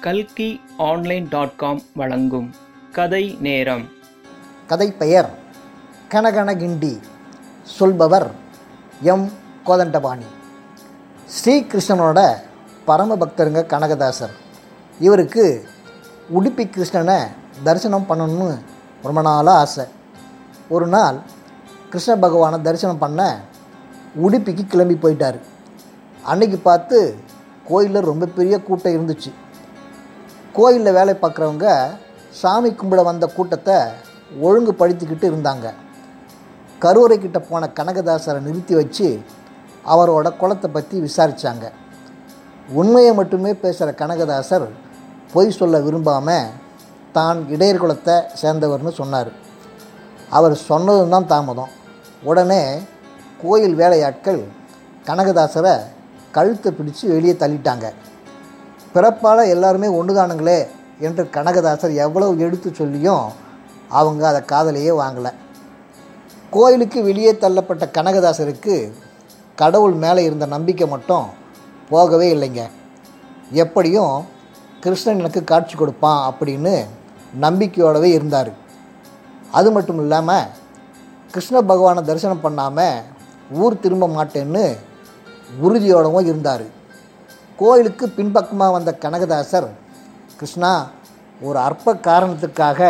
கல்கி online dot com வழங்கும் கதை நேரம். கதை பெயர் கனகனகிண்டி. சொல்பவர் எம். கோதண்டபாணி. ஸ்ரீகிருஷ்ணனோட பரம பக்தருங்க கனகதாசர். இவருக்கு உடுப்பி கிருஷ்ணனை தரிசனம் பண்ணணும்னு ரொம்ப நாளாக ஆசை. ஒரு நாள் கிருஷ்ண பகவானை தரிசனம் பண்ண உடுப்பிக்கு கிளம்பி போயிட்டார். அன்னைக்கு பார்த்து கோயிலில் ரொம்ப பெரிய கூட்டம் இருந்துச்சு. கோயிலில் வேலை பார்க்குறவங்க சாமி கும்பிட வந்த கூட்டத்தை ஒழுங்குபடுத்திக்கிட்டு இருந்தாங்க. கருவறை கிட்ட போன கனகதாசரை நிறுத்தி வச்சு அவரோட குளத்தை பற்றி விசாரித்தாங்க உண்மையை மட்டுமே பேசுகிற கனகதாசர் பொய் சொல்ல விரும்பாமல் தான் இடையர் குலத்தை சேர்ந்தவர்னு சொன்னார். அவர் சொன்னதும் தான் தாமதம். உடனே கோயில் வேலையாட்கள் கனகதாசரை கழுத்தை பிடிச்சு வெளியே தள்ளிட்டாங்க. பிறப்பால் எல்லாருமே ஒன்றுதானுங்களே என்று கனகதாசர் எவ்வளவு எடுத்து சொல்லியும் அவங்க அதை காதலையே வாங்கலை. கோயிலுக்கு வெளியே தள்ளப்பட்ட கனகதாசருக்கு கடவுள் மேலே இருந்த நம்பிக்கை மட்டும் போகவே இல்லைங்க. எப்படியும் கிருஷ்ணன் எனக்கு காட்சி கொடுப்பான் அப்படின்னு நம்பிக்கையோடவே இருந்தார். அது மட்டும் இல்லாமல் கிருஷ்ண பகவானை தரிசனம் பண்ணாமல் ஊர் திரும்ப மாட்டேன்னு உறுதியோடவும் இருந்தார். கோயிலுக்கு பின்பக்கமாக வந்த கனகதாசர் கிருஷ்ணா ஒரு அற்ப காரணத்துக்காக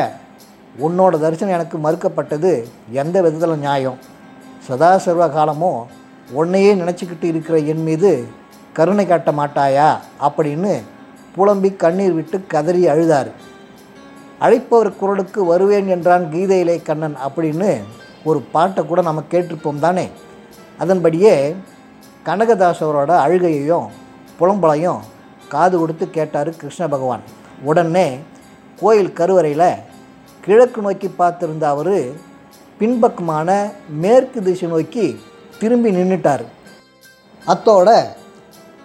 உன்னோட தரிசனம் எனக்கு மறுக்கப்பட்டது எந்த விதத்தில் நியாயம்? சதா சர்வ காலமும் உன்னையே நினச்சிக்கிட்டு இருக்கிற என் மீது கருணை காட்ட மாட்டாயா? அப்படின்னு புலம்பி கண்ணீர் விட்டு கதறி அழுதார். அழைப்பவர் குரலுக்கு வருவேன் என்றான் கீதையிலே கண்ணன் அப்படின்னு ஒரு பாட்டை கூட நம்ம கேட்டிருப்போம் தானே? அதன்படியே கனகதாசரோட அழுகையையும் புலம்பலையும் காது கொடுத்து கேட்டார் கிருஷ்ண பகவான். உடனே கோயில் கருவறையில் கிழக்கு நோக்கி பார்த்துருந்த அவர் பின்பக்கமான மேற்கு திசை நோக்கி திரும்பி நின்றுட்டார் அத்தோட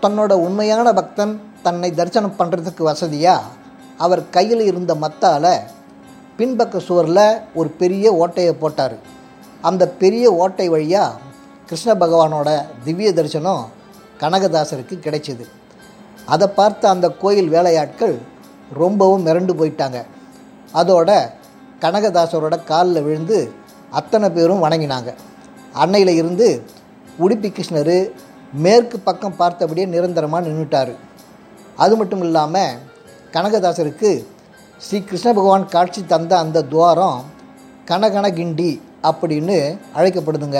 தன்னோட உண்மையான பக்தன் தன்னை தரிசனம் பண்ணுறதுக்கு வசதியாக அவர் கையில் இருந்த மத்தால் பின்பக்க சுவரில் ஒரு பெரிய ஓட்டையை போட்டார். அந்த பெரிய ஓட்டை வழியாக கிருஷ்ண பகவானோட திவ்ய தரிசனம் கனகதாசருக்கு கிடைச்சிது. அதை பார்த்த அந்த கோயில் வேலையாட்கள் ரொம்பவும் மிரண்டு போயிட்டாங்க. அதோட கனகதாசரோட காலில் விழுந்து அத்தனை பேரும் வணங்கினாங்க. அன்னையில் இருந்து உடுப்பி கிருஷ்ணர் மேற்கு பக்கம் பார்த்தபடியே நிரந்தரமாக நின்றுட்டார் அது மட்டும் இல்லாமல் கனகதாசருக்கு ஸ்ரீ கிருஷ்ண பகவான் காட்சி தந்த அந்த துவாரம் கனகனகிண்டி அப்படின்னு அழைக்கப்படுதுங்க.